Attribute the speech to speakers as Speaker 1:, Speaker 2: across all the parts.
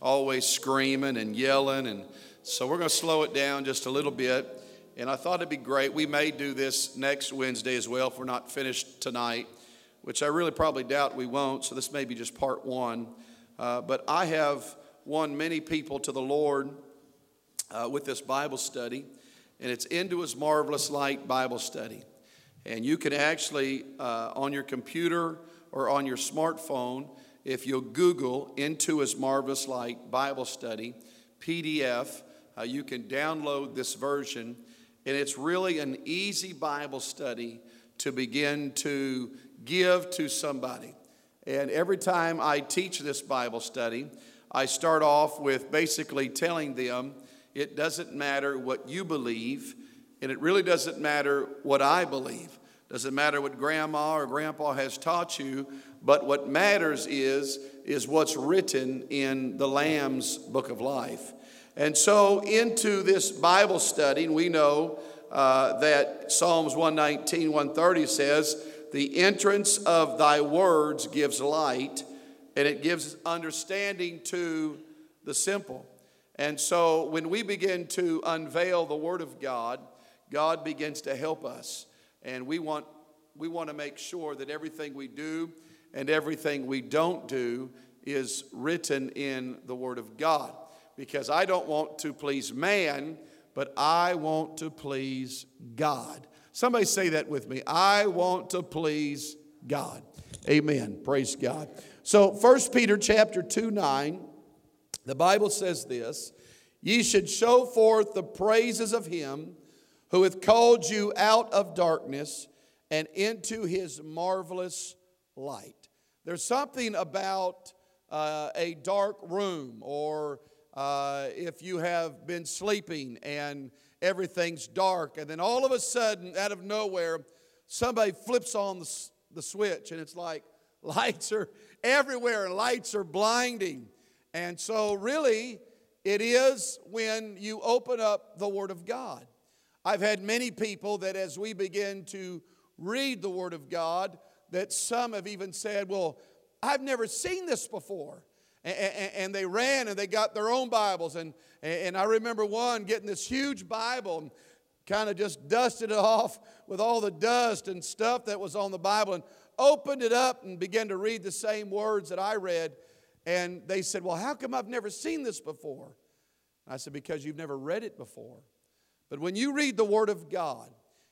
Speaker 1: always screaming and yelling. And so we're going to slow it down just a little bit. And I thought it'd be great. We may do this next Wednesday as well if we're not finished tonight, which I really probably doubt we won't. So this may be just part one. Uh, but I have won many people to the Lord uh, with this Bible study, and it's Into His Marvelous Light Bible Study. And you can actually, uh, on your computer or on your smartphone, if you'll Google Into His Marvelous Light Bible Study PDF, uh, you can download this version. And it's really an easy Bible study to begin to give to somebody. And every time I teach this Bible study, I start off with basically telling them it doesn't matter what you believe, and it really doesn't matter what I believe. Doesn't matter what grandma or grandpa has taught you, but what matters is is what's written in the Lamb's book of life. And so into this Bible study, we know uh, that Psalms 119, 130 says, The entrance of thy words gives light, and it gives understanding to the simple. And so when we begin to unveil the Word of God, God begins to help us. And we want, we want to make sure that everything we do and everything we don't do is written in the Word of God. Because I don't want to please man, but I want to please God. Somebody say that with me. I want to please God. Amen. Praise God. So 1 Peter chapter 2 9, the Bible says this Ye should show forth the praises of him who hath called you out of darkness and into his marvelous light. There's something about uh, a dark room, or uh, if you have been sleeping and everything's dark, and then all of a sudden, out of nowhere, somebody flips on the, the switch, and it's like lights are everywhere, and lights are blinding. And so, really, it is when you open up the Word of God. I've had many people that as we begin to read the Word of God, that some have even said, Well, I've never seen this before. And, they ran and they got their own Bibles. And, and I remember one getting this huge Bible and kind of just dusted it off with all the dust and stuff that was on the Bible and opened it up and began to read the same words that I read. And they said, Well, how come I've never seen this before? I said, Because you've never read it before. But when you read the Word of God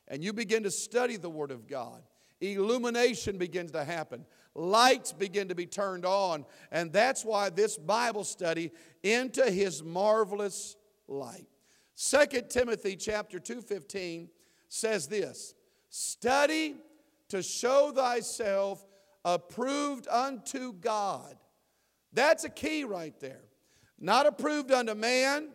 Speaker 1: and you begin to study the Word of God, illumination begins to happen. Lights begin to be turned on. And that's why this Bible study into his marvelous light. 2 Timothy chapter 2:15 says this: Study to show thyself approved unto God. That's a key right there. Not approved unto man,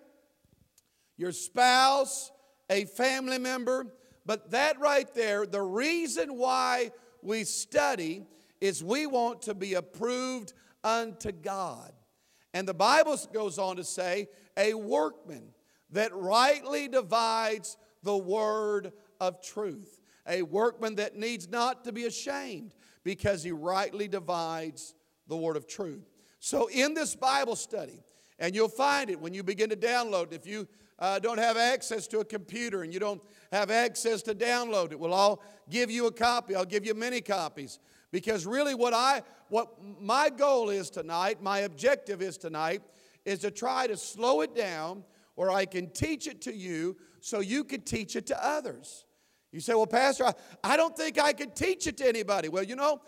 Speaker 1: your spouse, a family member, but that right there, the reason why we study is we want to be approved unto God. And the Bible goes on to say, a workman that rightly divides the word of truth. A workman that needs not to be ashamed because he rightly divides the word of truth. So, in this Bible study, and you'll find it when you begin to download. If you uh, don't have access to a computer and you don't have access to download it, we'll all give you a copy. I'll give you many copies. Because really, what I, what my goal is tonight, my objective is tonight, is to try to slow it down or I can teach it to you so you can teach it to others. You say, well, Pastor, I, I don't think I could teach it to anybody. Well, you know,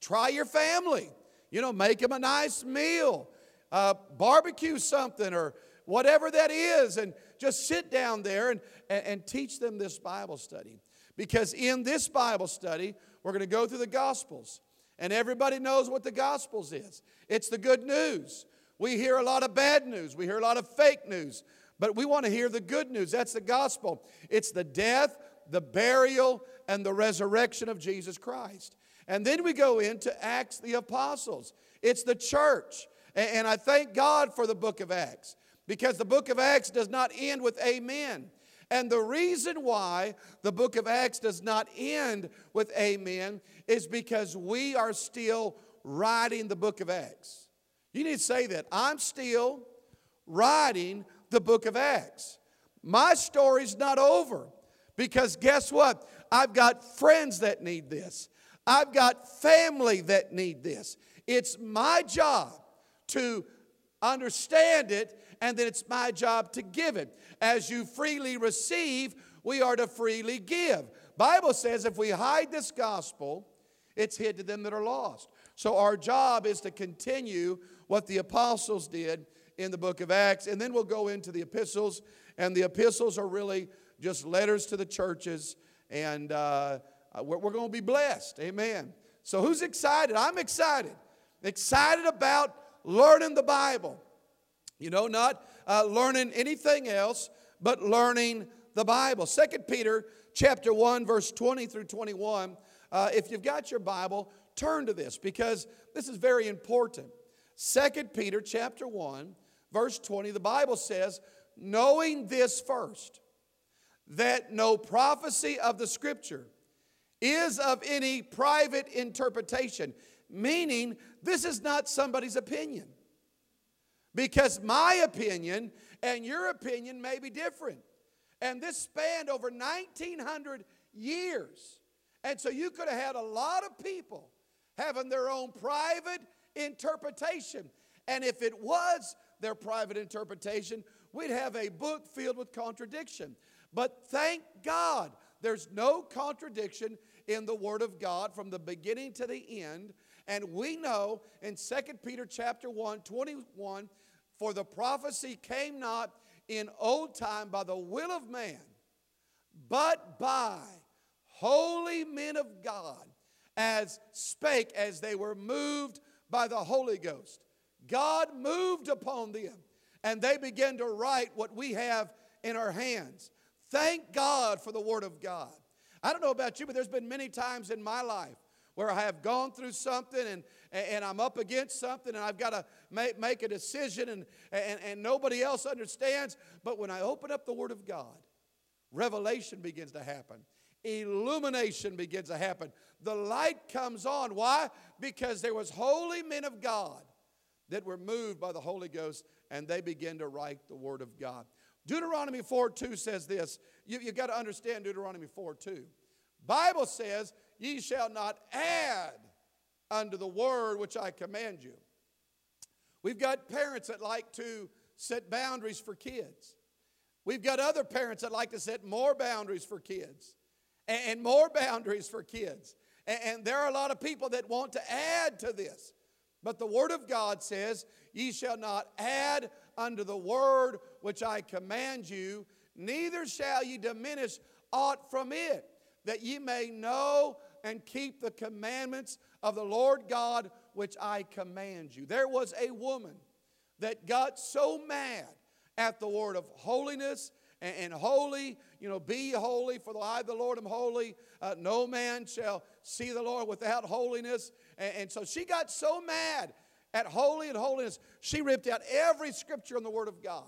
Speaker 1: try your family. You know, make them a nice meal uh, barbecue something or whatever that is, and just sit down there and, and, and teach them this Bible study. Because in this Bible study, we're going to go through the Gospels. And everybody knows what the Gospels is it's the good news. We hear a lot of bad news, we hear a lot of fake news, but we want to hear the good news. That's the gospel. It's the death, the burial, and the resurrection of Jesus Christ. And then we go into Acts the Apostles. It's the church. And I thank God for the book of Acts because the book of Acts does not end with amen. And the reason why the book of Acts does not end with amen is because we are still writing the book of Acts. You need to say that. I'm still writing the book of Acts. My story's not over because guess what? I've got friends that need this. I've got family that need this. It's my job to understand it and then it's my job to give it. As you freely receive, we are to freely give. Bible says if we hide this gospel, it's hid to them that are lost. So our job is to continue what the apostles did in the book of Acts, and then we'll go into the epistles. And the epistles are really just letters to the churches, and uh, we're, we're going to be blessed. Amen. So who's excited? I'm excited. Excited about learning the Bible. You know, not uh, learning anything else, but learning the Bible. Second Peter chapter 1, verse 20 through 21. Uh, if you've got your Bible, turn to this because this is very important. Second Peter chapter 1, verse 20, the Bible says, knowing this first, that no prophecy of the scripture is of any private interpretation, meaning this is not somebody's opinion. Because my opinion and your opinion may be different. And this spanned over 1900 years. And so you could have had a lot of people having their own private interpretation. And if it was their private interpretation, we'd have a book filled with contradiction. But thank God there's no contradiction in the word of God from the beginning to the end. And we know in 2 Peter chapter 1, 21, for the prophecy came not in old time by the will of man, but by holy men of God, as spake as they were moved by the Holy Ghost. God moved upon them, and they began to write what we have in our hands. Thank God for the Word of God. I don't know about you, but there's been many times in my life where I have gone through something and, and I'm up against something and I've got to make, make a decision and, and, and nobody else understands. But when I open up the Word of God, revelation begins to happen, illumination begins to happen. The light comes on. Why? Because there was holy men of God that were moved by the Holy Ghost and they begin to write the Word of God. Deuteronomy 4 2 says this. You, you got to understand Deuteronomy 4 2. Bible says, Ye shall not add unto the word which I command you. We've got parents that like to set boundaries for kids. We've got other parents that like to set more boundaries for kids and more boundaries for kids. And there are a lot of people that want to add to this. But the Word of God says, Ye shall not add unto the word which I command you, neither shall ye diminish aught from it, that ye may know and keep the commandments of the Lord God which I command you. There was a woman that got so mad at the word of holiness and, and holy, you know, be holy, for the I, the Lord, am holy. Uh, no man shall see the Lord without holiness. And, and so she got so mad at holy and holiness, she ripped out every scripture in the Word of God.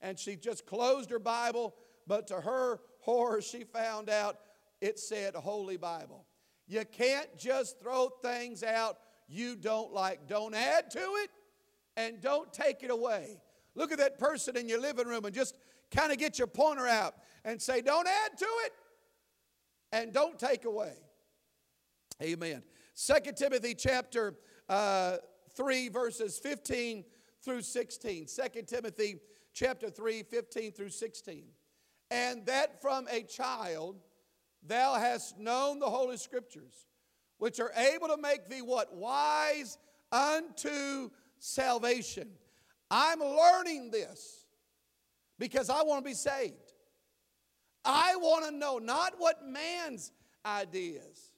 Speaker 1: And she just closed her Bible, but to her horror, she found out it said Holy Bible. You can't just throw things out you don't like. Don't add to it and don't take it away. Look at that person in your living room and just kind of get your pointer out and say, Don't add to it and don't take away. Amen. Second Timothy chapter uh, 3, verses 15 through 16. 2 Timothy chapter 3, 15 through 16. And that from a child thou hast known the Holy Scriptures, which are able to make thee what? Wise unto salvation. I'm learning this because I want to be saved. I want to know not what man's ideas,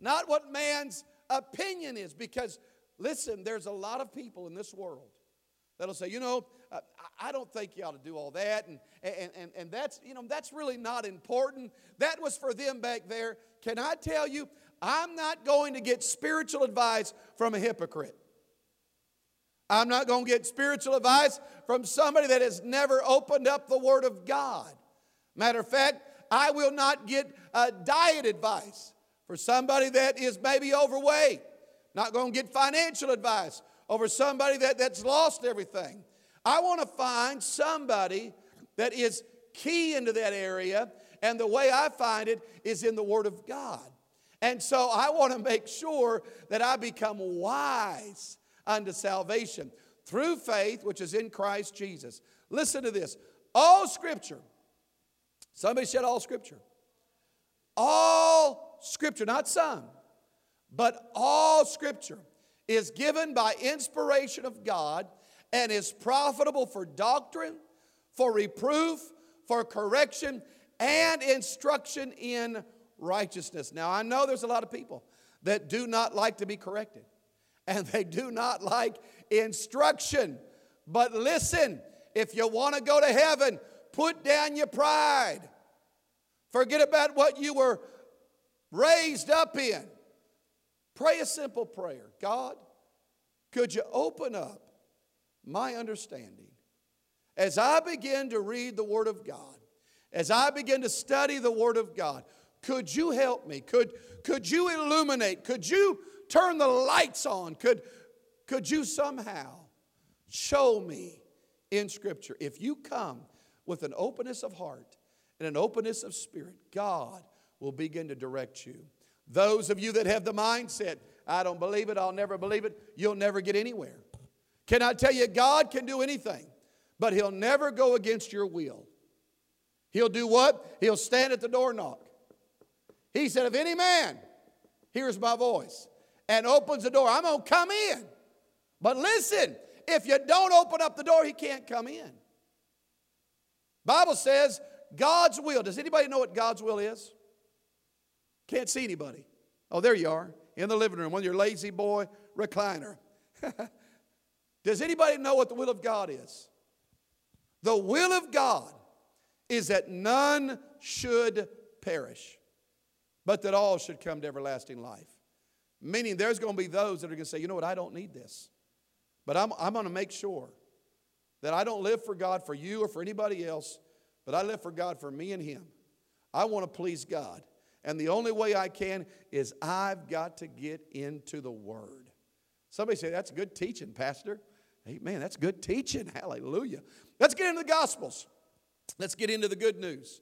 Speaker 1: not what man's opinion is, because listen, there's a lot of people in this world that'll say, you know, uh, I don't think you ought to do all that. And, and, and, and that's, you know, that's really not important. That was for them back there. Can I tell you, I'm not going to get spiritual advice from a hypocrite. I'm not going to get spiritual advice from somebody that has never opened up the Word of God. Matter of fact, I will not get uh, diet advice for somebody that is maybe overweight. Not going to get financial advice over somebody that, that's lost everything. I want to find somebody that is key into that area. And the way I find it is in the Word of God. And so I want to make sure that I become wise unto salvation through faith, which is in Christ Jesus. Listen to this all scripture, somebody said all scripture, all scripture, not some, but all scripture is given by inspiration of God and is profitable for doctrine, for reproof, for correction, and instruction in righteousness. Now, I know there's a lot of people that do not like to be corrected and they do not like instruction. But listen, if you want to go to heaven, put down your pride. Forget about what you were raised up in. Pray a simple prayer God, could you open up my understanding as I begin to read the Word of God, as I begin to study the Word of God? Could you help me? Could, could you illuminate? Could you turn the lights on? Could, could you somehow show me in Scripture? If you come with an openness of heart and an openness of spirit, God will begin to direct you. Those of you that have the mindset, I don't believe it, I'll never believe it, you'll never get anywhere. Can I tell you, God can do anything, but He'll never go against your will. He'll do what? He'll stand at the door knock. He said, If any man hears my voice and opens the door, I'm going to come in. But listen, if you don't open up the door, he can't come in. Bible says God's will. Does anybody know what God's will is? Can't see anybody. Oh, there you are in the living room on your La-Z-Boy recliner. Does anybody know what the will of God is? The will of God is that none should perish, but that all should come to everlasting life. Meaning there's going to be those that are going to say, you know what, I don't need this. But I'm, I'm going to make sure that I don't live for God for you or for anybody else, but I live for God for me and Him. I want to please God. And the only way I can is I've got to get into the Word. Somebody say, That's good teaching, Pastor. Man, that's good teaching. Hallelujah. Let's get into the Gospels. Let's get into the good news.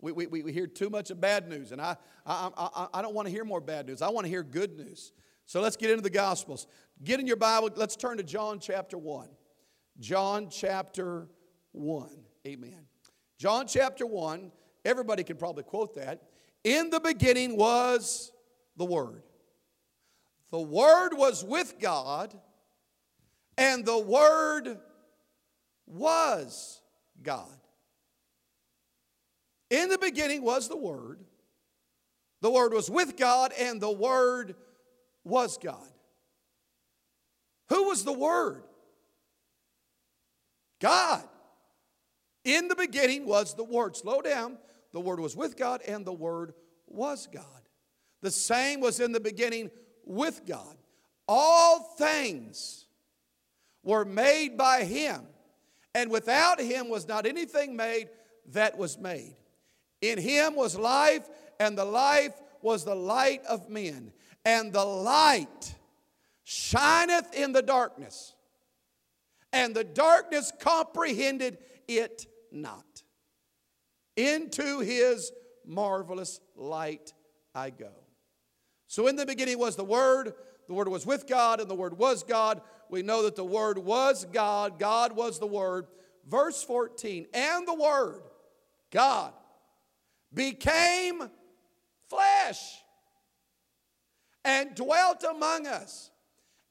Speaker 1: We, we, we hear too much of bad news, and I, I, I, I don't want to hear more bad news. I want to hear good news. So let's get into the Gospels. Get in your Bible. Let's turn to John chapter 1. John chapter 1. Amen. John chapter 1, everybody can probably quote that. In the beginning was the Word. The Word was with God, and the Word was God. In the beginning was the Word. The Word was with God, and the Word was God. Who was the Word? God. In the beginning was the Word. Slow down. The Word was with God, and the Word was God. The same was in the beginning with God. All things were made by Him, and without Him was not anything made that was made. In him was life, and the life was the light of men. And the light shineth in the darkness, and the darkness comprehended it not. Into his marvelous light I go. So in the beginning was the Word, the Word was with God, and the Word was God. We know that the Word was God, God was the Word. Verse 14, and the Word, God, became flesh and dwelt among us.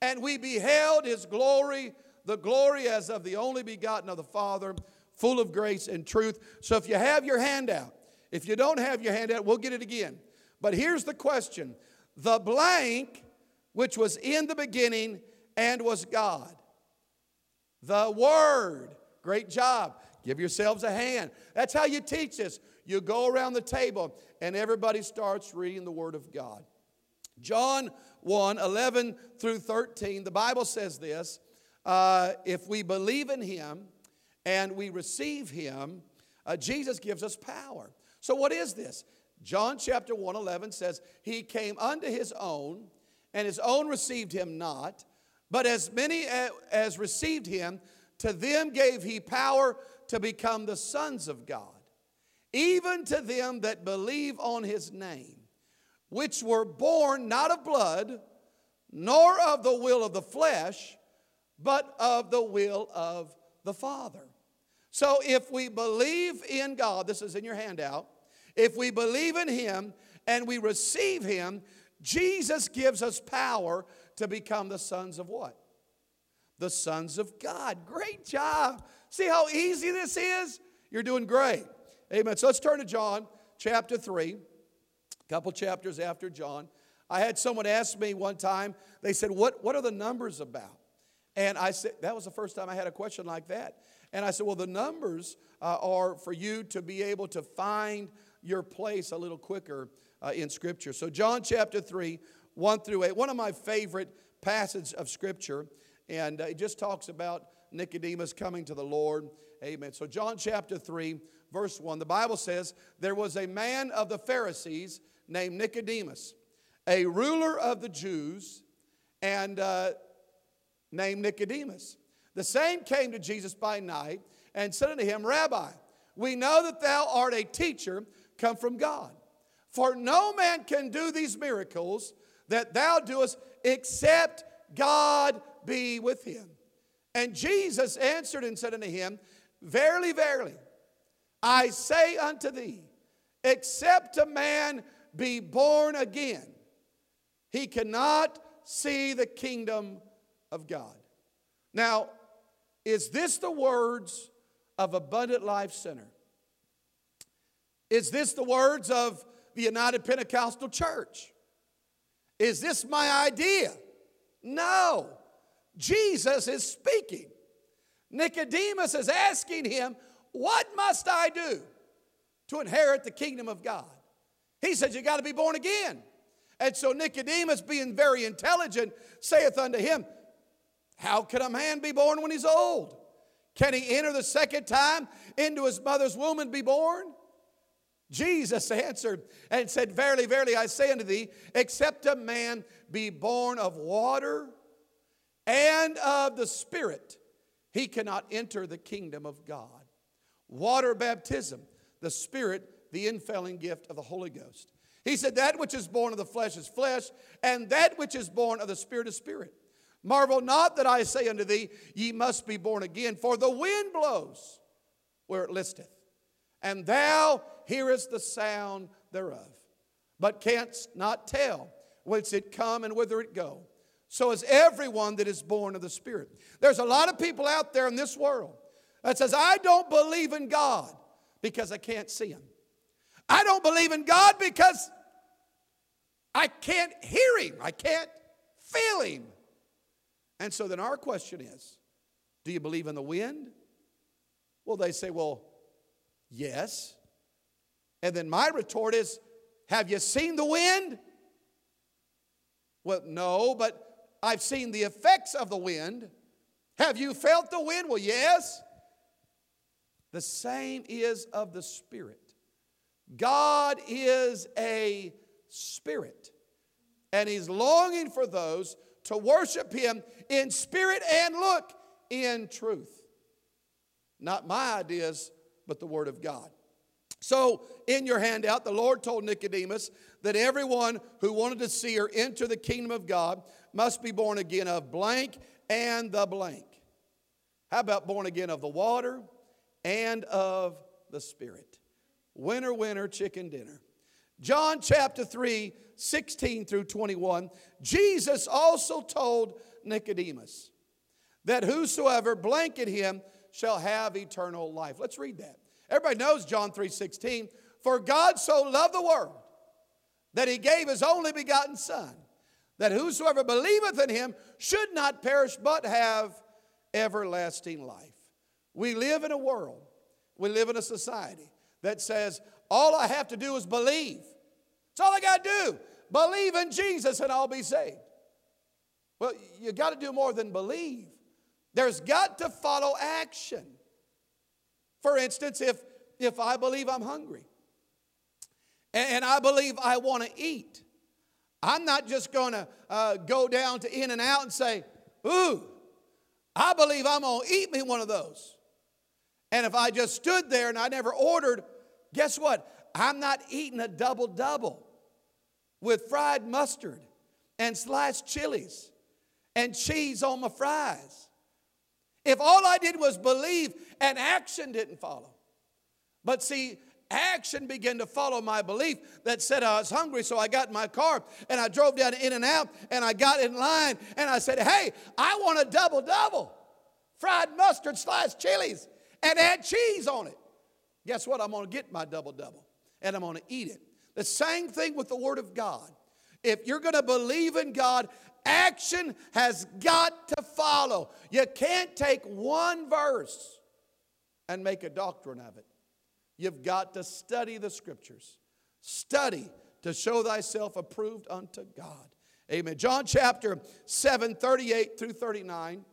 Speaker 1: And we beheld his glory, the glory as of the only begotten of the Father, full of grace and truth. So if you have your handout, if you don't have your handout, we'll get it again. But here's the question the blank, which was in the beginning and was God. The Word. Great job. Give yourselves a hand. That's how you teach this. You go around the table and everybody starts reading the Word of God. John 1 11 through 13, the Bible says this uh, if we believe in Him and we receive Him, uh, Jesus gives us power. So, what is this? John chapter 1 11 says, He came unto His own, and His own received Him not. But as many as received him, to them gave he power to become the sons of God, even to them that believe on his name, which were born not of blood, nor of the will of the flesh, but of the will of the Father. So if we believe in God, this is in your handout, if we believe in him and we receive him, Jesus gives us power to become the sons of what? The sons of God. Great job. See how easy this is? You're doing great. Amen. So let's turn to John chapter 3, a couple chapters after John. I had someone ask me one time, they said, What, what are the numbers about? And I said, That was the first time I had a question like that. And I said, Well, the numbers uh, are for you to be able to find your place a little quicker uh, in Scripture. So, John chapter 3, 1 through 8, one of my favorite passages of Scripture, and uh, it just talks about Nicodemus coming to the Lord. Amen. So, John chapter 3, verse 1, the Bible says, There was a man of the Pharisees named Nicodemus, a ruler of the Jews, and uh, named Nicodemus. The same came to Jesus by night and said unto him, Rabbi, we know that thou art a teacher come from God. For no man can do these miracles that thou doest except God be with him. And Jesus answered and said unto him, Verily, verily, I say unto thee, except a man be born again, he cannot see the kingdom of God. Now, is this the words of Abundant Life Center? Is this the words of the United Pentecostal Church. Is this my idea? No. Jesus is speaking. Nicodemus is asking him, What must I do to inherit the kingdom of God? He said, You got to be born again. And so Nicodemus, being very intelligent, saith unto him, How can a man be born when he's old? Can he enter the second time into his mother's womb and be born? Jesus answered and said, Verily, verily, I say unto thee, except a man be born of water and of the Spirit, he cannot enter the kingdom of God. Water baptism, the Spirit, the infilling gift of the Holy Ghost. He said, That which is born of the flesh is flesh, and that which is born of the Spirit is spirit. Marvel not that I say unto thee, Ye must be born again, for the wind blows where it listeth, and thou hearest the sound thereof, but canst not tell whence it come and whither it go. So is everyone that is born of the Spirit. There's a lot of people out there in this world that says, I don't believe in God because I can't see him. I don't believe in God because I can't hear him. I can't feel him. And so then our question is, do you believe in the wind? Well, they say, well, yes. And then my retort is, Have you seen the wind? Well, no, but I've seen the effects of the wind. Have you felt the wind? Well, yes. The same is of the Spirit. God is a spirit, and He's longing for those to worship Him in spirit and look in truth. Not my ideas, but the Word of God. So, in your handout, the Lord told Nicodemus that everyone who wanted to see or enter the kingdom of God must be born again of blank and the blank. How about born again of the water and of the Spirit? Winner, winner, chicken dinner. John chapter 3, 16 through 21, Jesus also told Nicodemus that whosoever blanket him shall have eternal life. Let's read that. Everybody knows John 3:16. For God so loved the world that he gave his only begotten Son, that whosoever believeth in him should not perish but have everlasting life. We live in a world, we live in a society that says, all I have to do is believe. That's all I got to do. Believe in Jesus and I'll be saved. Well, you got to do more than believe. There's got to follow action. For instance, if, if I believe I'm hungry and, I believe I want to eat, I'm not just going to uh, go down to In-N-Out and say, Ooh, I believe I'm going to eat me one of those. And if I just stood there and I never ordered, guess what? I'm not eating a double double with fried mustard and sliced chilies and cheese on my fries. If all I did was believe and action didn't follow. But see, action began to follow my belief that said I was hungry. So I got in my car and I drove down In-N-Out and I got in line and I said, Hey, I want a double double fried mustard, sliced chilies, and add cheese on it. Guess what? I'm going to get my double double and I'm going to eat it. The same thing with the Word of God. If you're going to believe in God, action has got to follow. You can't take one verse and make a doctrine of it. You've got to study the scriptures. Study to show thyself approved unto God. Amen. John chapter 7, 38 through 39.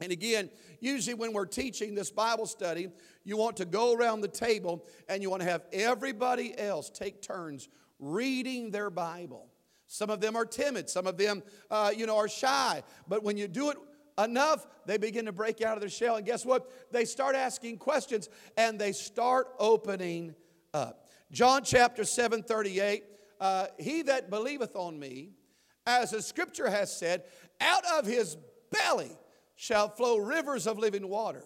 Speaker 1: And again, usually when we're teaching this Bible study, you want to go around the table and you want to have everybody else take turns reading their Bible. Some of them are timid, some of them, uh, you know, are shy. But when you do it enough, they begin to break out of their shell. And guess what? They start asking questions and they start opening up. John chapter 7 38 uh, He that believeth on me, as the scripture has said, out of his belly shall flow rivers of living water.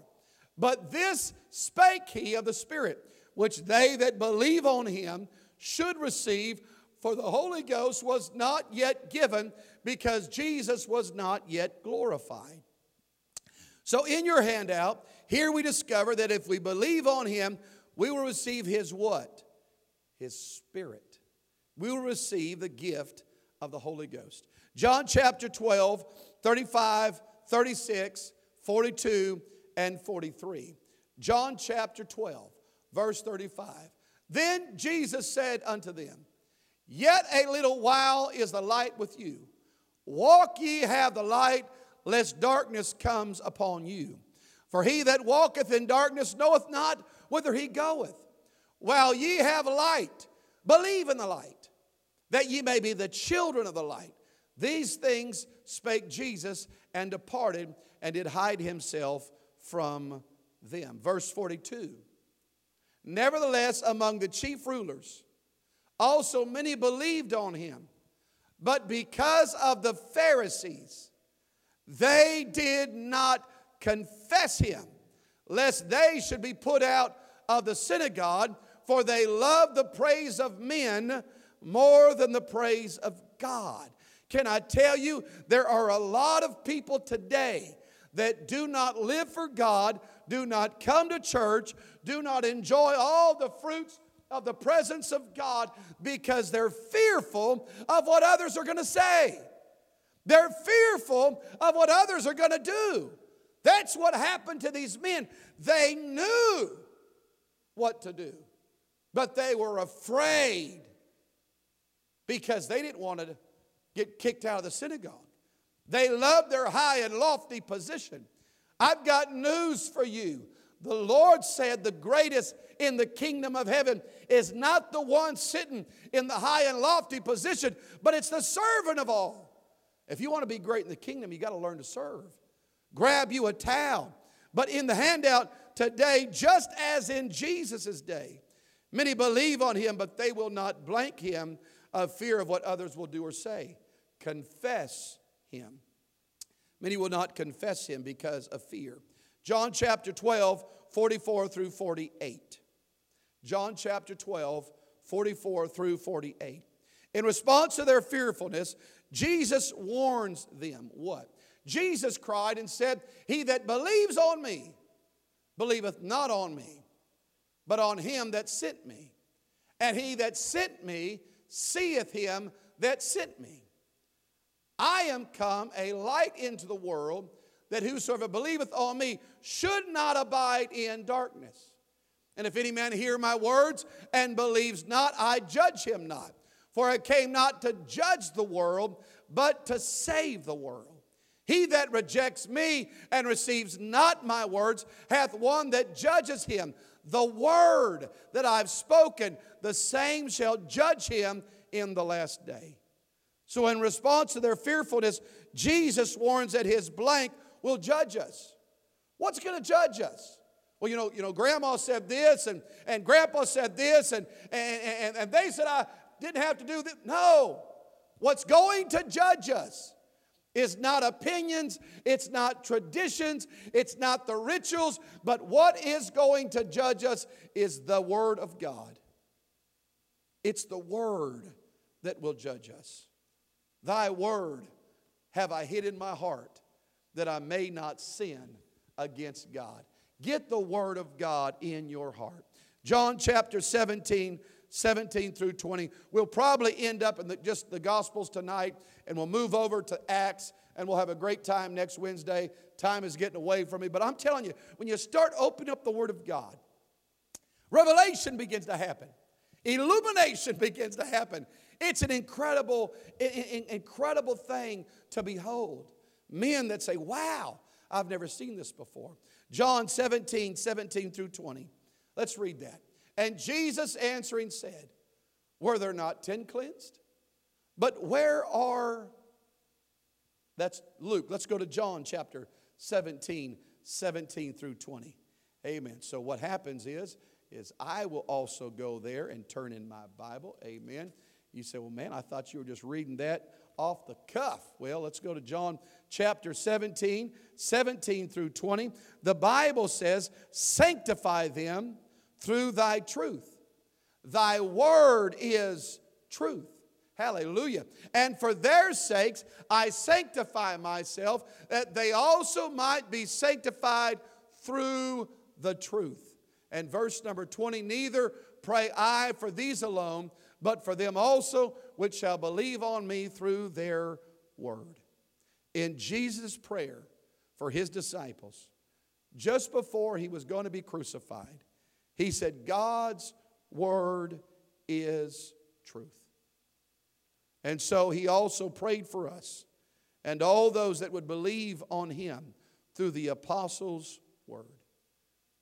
Speaker 1: But this spake he of the Spirit, which they that believe on him should receive, for the Holy Ghost was not yet given because Jesus was not yet glorified. So, in your handout, here we discover that if we believe on him, we will receive his what? His Spirit. We will receive the gift of the Holy Ghost. John chapter 12, 35, 36, 42, and 43. John chapter 12, verse 35. Then Jesus said unto them, Yet a little while is the light with you. Walk ye have the light, lest darkness comes upon you. For he that walketh in darkness knoweth not whither he goeth. While ye have light, believe in the light, that ye may be the children of the light. These things spake Jesus and departed and did hide himself from them. Verse 42 Nevertheless, among the chief rulers, also many believed on him. But because of the Pharisees, they did not confess him, lest they should be put out of the synagogue, for they loved the praise of men more than the praise of God. Can I tell you, there are a lot of people today that do not live for God, do not come to church, do not enjoy all the fruits of the presence of God because they're fearful of what others are going to say. They're fearful of what others are going to do. That's what happened to these men. They knew what to do, but they were afraid because they didn't want to get kicked out of the synagogue. They loved their high and lofty position. I've got news for you. The Lord said the greatest in the kingdom of heaven is not the one sitting in the high and lofty position, but it's the servant of all. If you want to be great in the kingdom, you got to learn to serve. Grab you a towel. But in the handout today, just as in Jesus' day, many believe on him, but they will not blank him of fear of what others will do or say. Confess him. Many will not confess him because of fear. John chapter 12, 44 through 48. John chapter 12, 44 through 48. In response to their fearfulness, Jesus warns them what? Jesus cried and said, He that believes on me believeth not on me, but on him that sent me. And he that sent me seeth him that sent me. I am come a light into the world, that whosoever believeth on me should not abide in darkness. And if any man hear my words and believes not, I judge him not. For I came not to judge the world, but to save the world. He that rejects me and receives not my words hath one that judges him. The word that I've spoken, the same shall judge him in the last day. So, in response to their fearfulness, Jesus warns that his blank will judge us. What's going to judge us? Well, you know, you know, grandma said this and, and grandpa said this, and, and, and, and they said I didn't have to do this. No. What's going to judge us is not opinions, it's not traditions, it's not the rituals, but what is going to judge us is the Word of God. It's the Word that will judge us. Thy Word have I hid in my heart that I may not sin against God. Get the Word of God in your heart. John chapter 17, 17 through 20. We'll probably end up in the, just the Gospels tonight, and we'll move over to Acts, and we'll have a great time next Wednesday. Time is getting away from me, but I'm telling you, when you start opening up the Word of God, revelation begins to happen, illumination begins to happen. It's an incredible, incredible thing to behold. Men that say, Wow, I've never seen this before. John 17, 17 through 20. Let's read that. And Jesus answering said, Were there not ten cleansed? But where are, that's Luke. Let's go to John chapter 17, 17 through 20. Amen. So what happens is, is I will also go there and turn in my Bible. Amen. You say, well, man, I thought you were just reading that off the cuff. Well, let's go to John chapter 17, 17 through 20. The Bible says, Sanctify them through thy truth. Thy word is truth. Hallelujah. And for their sakes I sanctify myself, that they also might be sanctified through the truth. And verse number 20 Neither pray I for these alone, but for them also which shall believe on me through their word. In Jesus' prayer for his disciples, just before he was going to be crucified, he said, God's word is truth. And so he also prayed for us and all those that would believe on him through the apostles' word.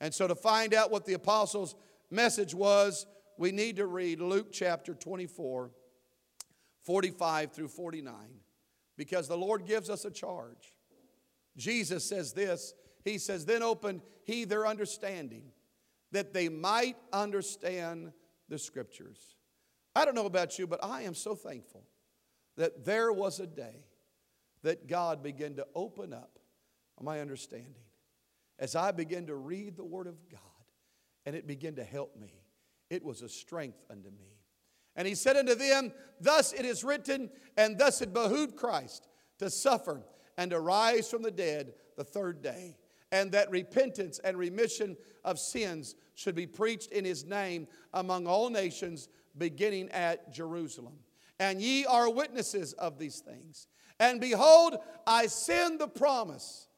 Speaker 1: And so to find out what the apostles' message was, we need to read Luke chapter 24, 45 through 49, because the Lord gives us a charge. Jesus says this He says, Then opened he their understanding, that they might understand the scriptures. I don't know about you, but I am so thankful that there was a day that God began to open up my understanding as I began to read the Word of God, and it began to help me it was a strength unto me. And he said unto them, Thus it is written, and thus it behooved Christ to suffer and to rise from the dead the third day, and that repentance and remission of sins should be preached in his name among all nations, beginning at Jerusalem. And ye are witnesses of these things. And behold, I send the promise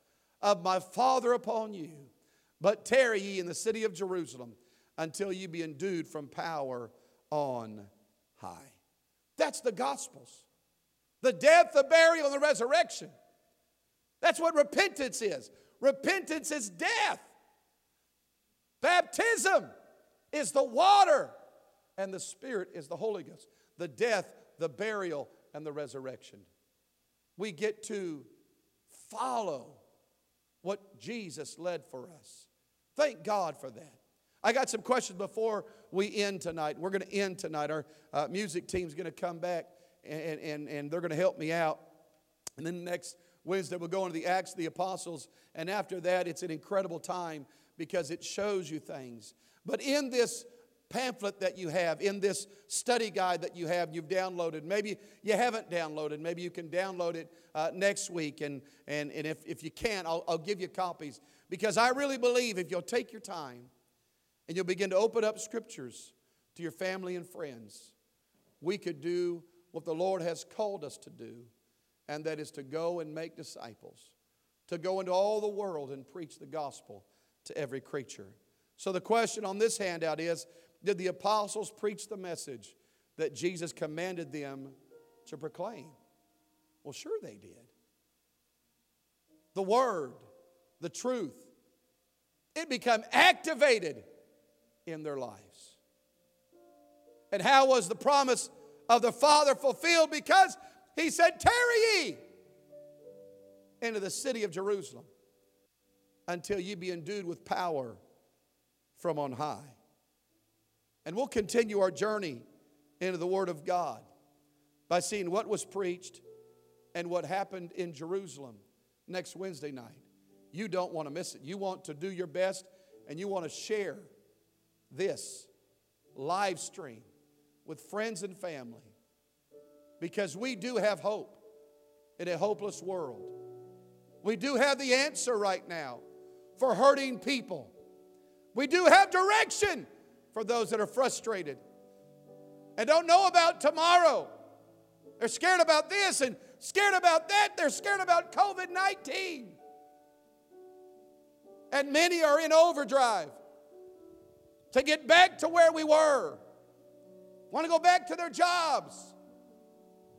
Speaker 1: of my Father upon you. But tarry ye in the city of Jerusalem until you be endued from power on high. That's the Gospels. The death, the burial, and the resurrection. That's what repentance is. Repentance is death. Baptism is the water, and the Spirit is the Holy Ghost. The death, the burial, and the resurrection. We get to follow what Jesus led for us. Thank God for that. I got some questions before we end tonight. We're going to end tonight. Our uh, music team's going to come back and, and, and they're going to help me out. And then next Wednesday, we'll go into the Acts of the Apostles. And after that, it's an incredible time because it shows you things. But in this pamphlet that you have, in this study guide that you have, you've downloaded. Maybe you haven't downloaded. Maybe you can download it uh, next week. And, and, and if, if you can, I'll, I'll give you copies. Because I really believe if you'll take your time, and you'll begin to open up scriptures to your family and friends, we could do what the Lord has called us to do, and that is to go and make disciples, to go into all the world and preach the gospel to every creature. So the question on this handout is Did the apostles preach the message that Jesus commanded them to proclaim? Well, sure they did. The word, the truth, it became activated in their lives. And how was the promise of the Father fulfilled? Because He said, Tarry ye into the city of Jerusalem until ye be endued with power from on high. And we'll continue our journey into the Word of God by seeing what was preached and what happened in Jerusalem next Wednesday night. You don't want to miss it. You want to do your best and you want to share this live stream with friends and family because we do have hope in a hopeless world. We do have the answer right now for hurting people. We do have direction for those that are frustrated and don't know about tomorrow. They're scared about this and scared about that. They're scared about COVID 19. And many are in overdrive to get back to where we were, want to go back to their jobs.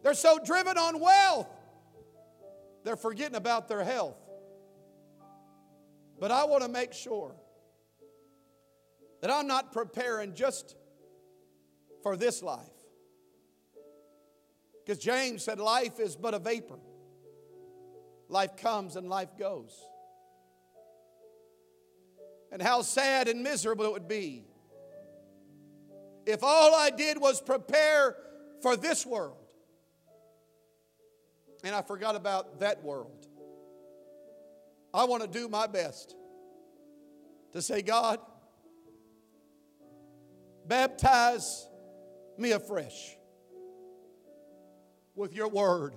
Speaker 1: They're so driven on wealth, they're forgetting about their health. But I want to make sure that I'm not preparing just for this life. Because James said life is but a vapor. Life comes and life goes. And how sad and miserable it would be if all I did was prepare for this world and I forgot about that world. I want to do my best to say, God, baptize me afresh with your word.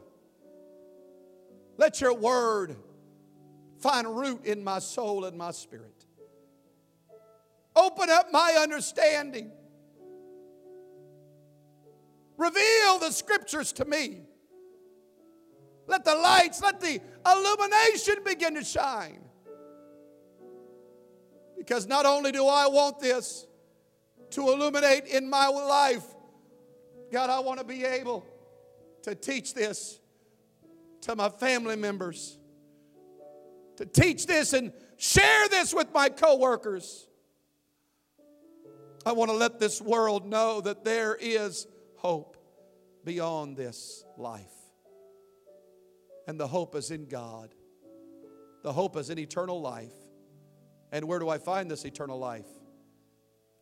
Speaker 1: Let your word find root in my soul and my spirit. Open up my understanding. Reveal the scriptures to me. Let the lights, let the illumination begin to shine. Because not only do I want this to illuminate in my life, God, I want to be able to teach this to my family members, to teach this and share this with my coworkers. I want to let this world know that there is hope beyond this life. And the hope is in God. The hope is in eternal life. And where do I find this eternal life?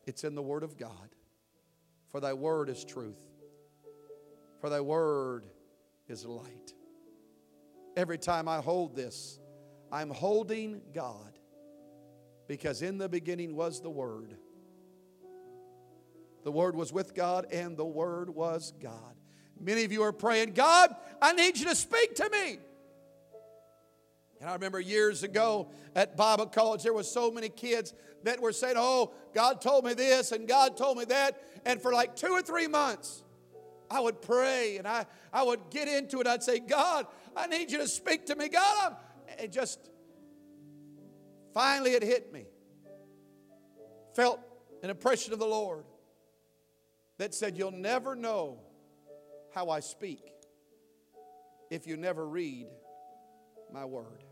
Speaker 1: It's in the Word of God. For thy Word is truth, for thy Word is light. Every time I hold this, I'm holding God because in the beginning was the Word. The Word was with God, and the Word was God. Many of you are praying, God, I need you to speak to me. And I remember years ago at Bible college, there were so many kids that were saying, Oh, God told me this and God told me that. And for like two or three months, I would pray and I, I would get into it. I'd say, God, I need you to speak to me. God, I'm, it just finally it hit me. Felt an impression of the Lord that said, You'll never know how I speak if you never read my word.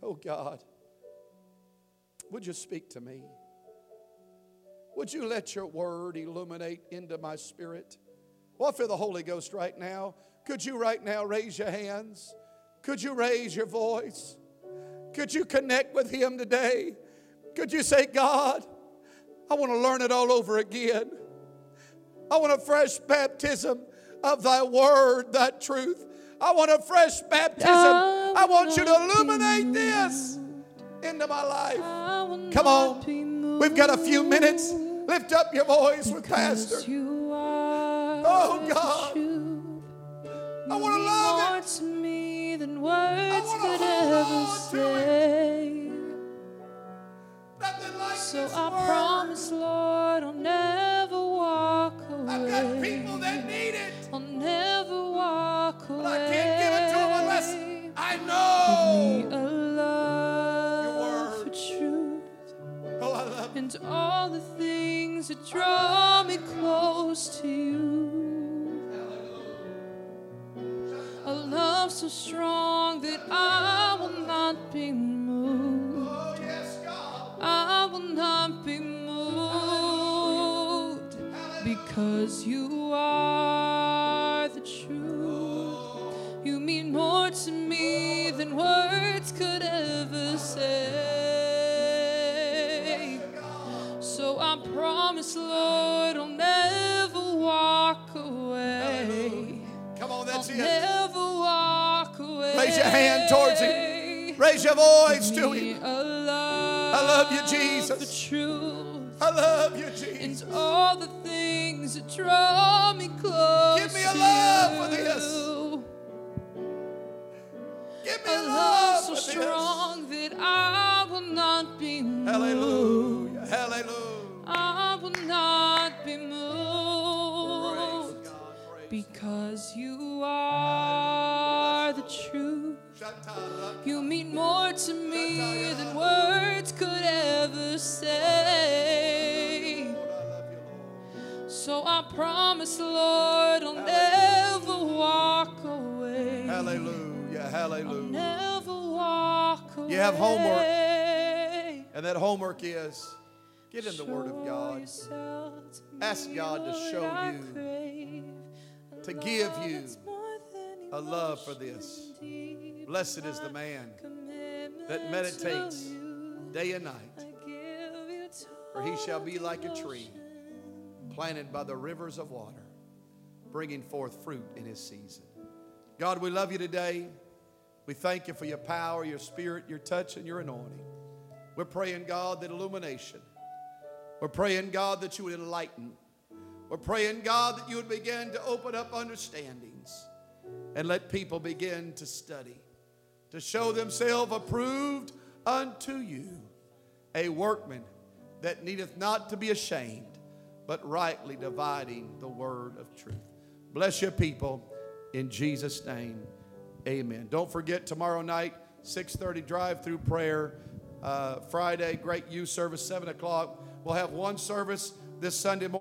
Speaker 1: Oh God, would you speak to me? Would you let your word illuminate into my spirit? Well, feel the Holy Ghost right now. Could you right now raise your hands? Could you raise your voice? Could you connect with Him today? Could you say, God, I want to learn it all over again? I want a fresh baptism of thy word, that truth. I want a fresh baptism. I want you to illuminate this into my life. Come on. We've got a few minutes. Lift up your voice with Pastor. Oh, God. I want to love it.
Speaker 2: To me than words could ever say.
Speaker 1: Like
Speaker 2: so I promise, Lord, I'll never.
Speaker 1: I've got people that need it.
Speaker 2: I'll never walk away.
Speaker 1: But I can't give it to them unless I
Speaker 2: Give me
Speaker 1: know.
Speaker 2: a love
Speaker 1: Your word.
Speaker 2: for truth
Speaker 1: Oh, I love
Speaker 2: and all the things that draw me close to you. A love so strong that I will not be moved.
Speaker 1: Oh, yes, God.
Speaker 2: I will not be moved Cause you are the truth. You mean more to me than words could ever say. So I promise, Lord, I'll never walk away.
Speaker 1: Come on, that's it.
Speaker 2: Never walk away.
Speaker 1: Raise your hand towards Him. Raise your voice to Him. I love you, Jesus. I love you, Jesus.
Speaker 2: And all the draw me close.
Speaker 1: Give me a love for this. Give me
Speaker 2: A
Speaker 1: a
Speaker 2: love so
Speaker 1: this.
Speaker 2: strong that I will not be moved.
Speaker 1: Hallelujah. Hallelujah.
Speaker 2: I will not be moved.
Speaker 1: Praise
Speaker 2: because you are the truth. You mean more to me than words could ever say. So I promise, Lord, I'll never walk away.
Speaker 1: Hallelujah. Hallelujah.
Speaker 2: Never walk away.
Speaker 1: You have homework. And that homework is get in the Word of God, Ask God to show you, to give you a love for this. Blessed is the man that meditates day and night, for he shall be like a tree planted by the rivers of water, bringing forth fruit in his season. God, we love you today. We thank you for your power, your spirit, your touch, and your anointing. We're praying, God, that illumination. We're praying, God, that you would enlighten. We're praying, God, that you would begin to open up understandings and let people begin to study, to show themselves approved unto you, a workman that needeth not to be ashamed, but rightly dividing the word of truth. Bless your people in Jesus' name. Amen. Don't forget tomorrow night, 6:30 drive-through prayer. Uh, Friday, great youth service, 7 o'clock. We'll have one service this Sunday morning.